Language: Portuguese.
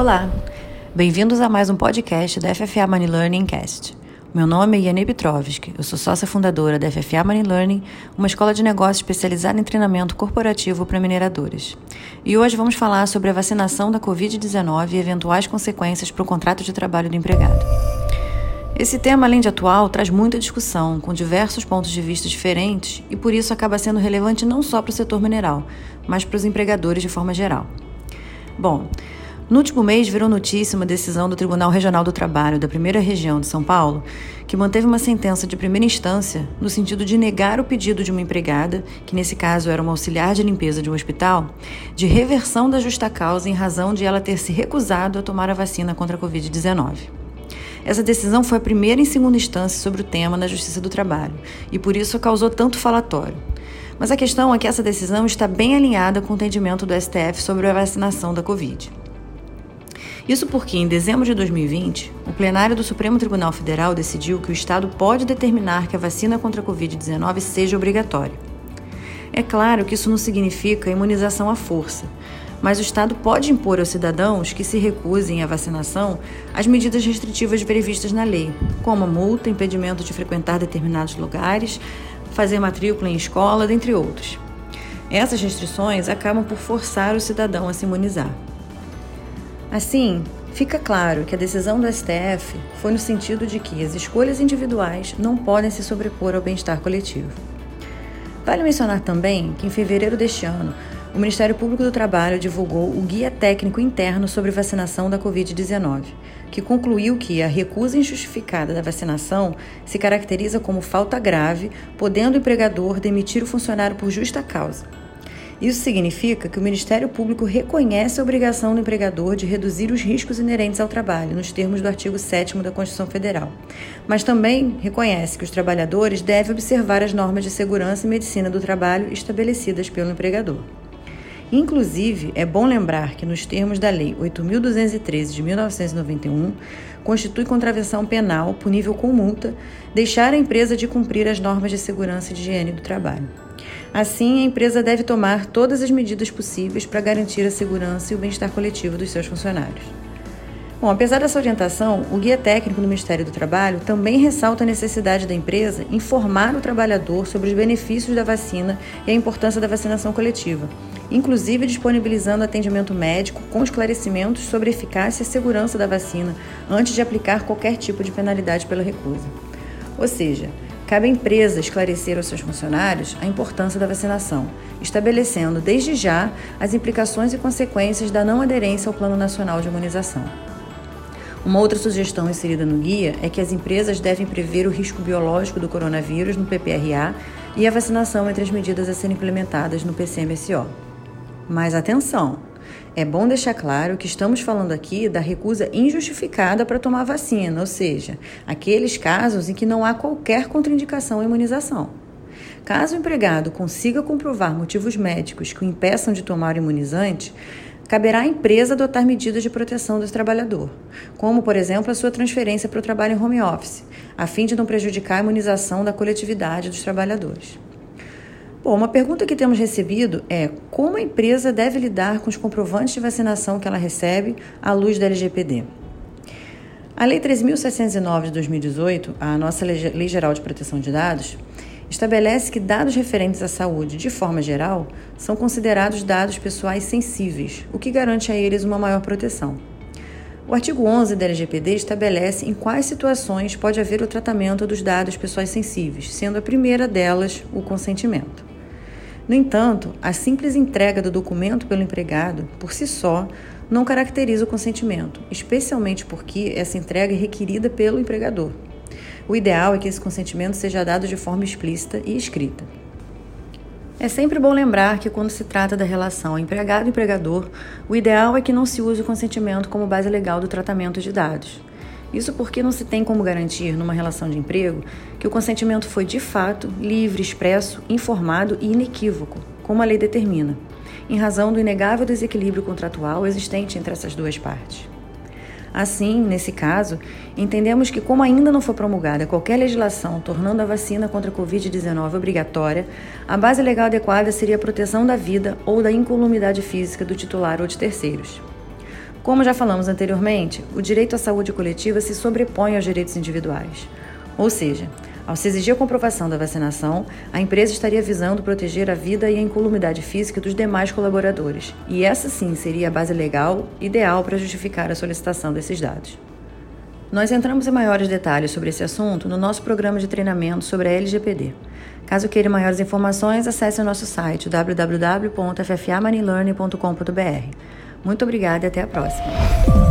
Olá, bem-vindos a mais um podcast da FFA Money Learning Cast. Meu nome é Yane Petrovski, eu sou sócia fundadora da FFA Money Learning, uma escola de negócios especializada em treinamento corporativo para mineradores. E hoje vamos falar sobre a vacinação da Covid-19 e eventuais consequências para o contrato de trabalho do empregado. Esse tema, além de atual, traz muita discussão, com diversos pontos de vista diferentes e por isso acaba sendo relevante não só para o setor mineral, mas para os empregadores de forma geral. Bom, no último mês, virou notícia uma decisão do Tribunal Regional do Trabalho da Primeira Região de São Paulo, que manteve uma sentença de primeira instância no sentido de negar o pedido de uma empregada, que nesse caso era uma auxiliar de limpeza de um hospital, de reversão da justa causa em razão de ela ter se recusado a tomar a vacina contra a Covid-19. Essa decisão foi a primeira em segunda instância sobre o tema na Justiça do Trabalho e por isso causou tanto falatório. Mas a questão é que essa decisão está bem alinhada com o entendimento do STF sobre a vacinação da Covid. Isso porque, em dezembro de 2020, o plenário do Supremo Tribunal Federal decidiu que o Estado pode determinar que a vacina contra a Covid-19 seja obrigatória. É claro que isso não significa imunização à força, mas o Estado pode impor aos cidadãos que se recusem à vacinação as medidas restritivas previstas na lei, como multa, impedimento de frequentar determinados lugares, fazer matrícula em escola, dentre outros. Essas restrições acabam por forçar o cidadão a se imunizar. Assim, fica claro que a decisão do STF foi no sentido de que as escolhas individuais não podem se sobrepor ao bem-estar coletivo. Vale mencionar também que, em fevereiro deste ano, o Ministério Público do Trabalho divulgou o Guia Técnico Interno sobre Vacinação da Covid-19, que concluiu que a recusa injustificada da vacinação se caracteriza como falta grave, podendo o empregador demitir o funcionário por justa causa. Isso significa que o Ministério Público reconhece a obrigação do empregador de reduzir os riscos inerentes ao trabalho, nos termos do artigo 7 da Constituição Federal. Mas também reconhece que os trabalhadores devem observar as normas de segurança e medicina do trabalho estabelecidas pelo empregador. Inclusive, é bom lembrar que, nos termos da Lei 8.213 de 1991, constitui contravenção penal punível com multa deixar a empresa de cumprir as normas de segurança e de higiene do trabalho. Assim, a empresa deve tomar todas as medidas possíveis para garantir a segurança e o bem-estar coletivo dos seus funcionários. Bom, apesar dessa orientação, o guia técnico do Ministério do Trabalho também ressalta a necessidade da empresa informar o trabalhador sobre os benefícios da vacina e a importância da vacinação coletiva, inclusive disponibilizando atendimento médico com esclarecimentos sobre a eficácia e segurança da vacina antes de aplicar qualquer tipo de penalidade pela recusa. Ou seja, Cabe à empresa esclarecer aos seus funcionários a importância da vacinação, estabelecendo desde já as implicações e consequências da não aderência ao Plano Nacional de Imunização. Uma outra sugestão inserida no guia é que as empresas devem prever o risco biológico do coronavírus no PPRA e a vacinação entre as medidas a serem implementadas no PCMSO. Mas atenção! É bom deixar claro que estamos falando aqui da recusa injustificada para tomar vacina, ou seja, aqueles casos em que não há qualquer contraindicação à imunização. Caso o empregado consiga comprovar motivos médicos que o impeçam de tomar o imunizante, caberá à empresa adotar medidas de proteção do trabalhador, como, por exemplo, a sua transferência para o trabalho em home office, a fim de não prejudicar a imunização da coletividade dos trabalhadores. Bom, uma pergunta que temos recebido é como a empresa deve lidar com os comprovantes de vacinação que ela recebe à luz da LGPD. A Lei 3.709 de 2018, a nossa Lei Geral de Proteção de Dados, estabelece que dados referentes à saúde, de forma geral, são considerados dados pessoais sensíveis, o que garante a eles uma maior proteção. O artigo 11 da LGPD estabelece em quais situações pode haver o tratamento dos dados pessoais sensíveis, sendo a primeira delas o consentimento. No entanto, a simples entrega do documento pelo empregado, por si só, não caracteriza o consentimento, especialmente porque essa entrega é requerida pelo empregador. O ideal é que esse consentimento seja dado de forma explícita e escrita. É sempre bom lembrar que, quando se trata da relação empregado-empregador, o ideal é que não se use o consentimento como base legal do tratamento de dados. Isso porque não se tem como garantir, numa relação de emprego, que o consentimento foi de fato livre, expresso, informado e inequívoco, como a lei determina, em razão do inegável desequilíbrio contratual existente entre essas duas partes. Assim, nesse caso, entendemos que, como ainda não foi promulgada qualquer legislação tornando a vacina contra a Covid-19 obrigatória, a base legal adequada seria a proteção da vida ou da incolumidade física do titular ou de terceiros. Como já falamos anteriormente, o direito à saúde coletiva se sobrepõe aos direitos individuais. Ou seja, ao se exigir a comprovação da vacinação, a empresa estaria visando proteger a vida e a incolumidade física dos demais colaboradores, e essa sim seria a base legal ideal para justificar a solicitação desses dados. Nós entramos em maiores detalhes sobre esse assunto no nosso programa de treinamento sobre a LGPD. Caso queira maiores informações, acesse o nosso site www.ffamoneylearning.com.br. Muito obrigada e até a próxima.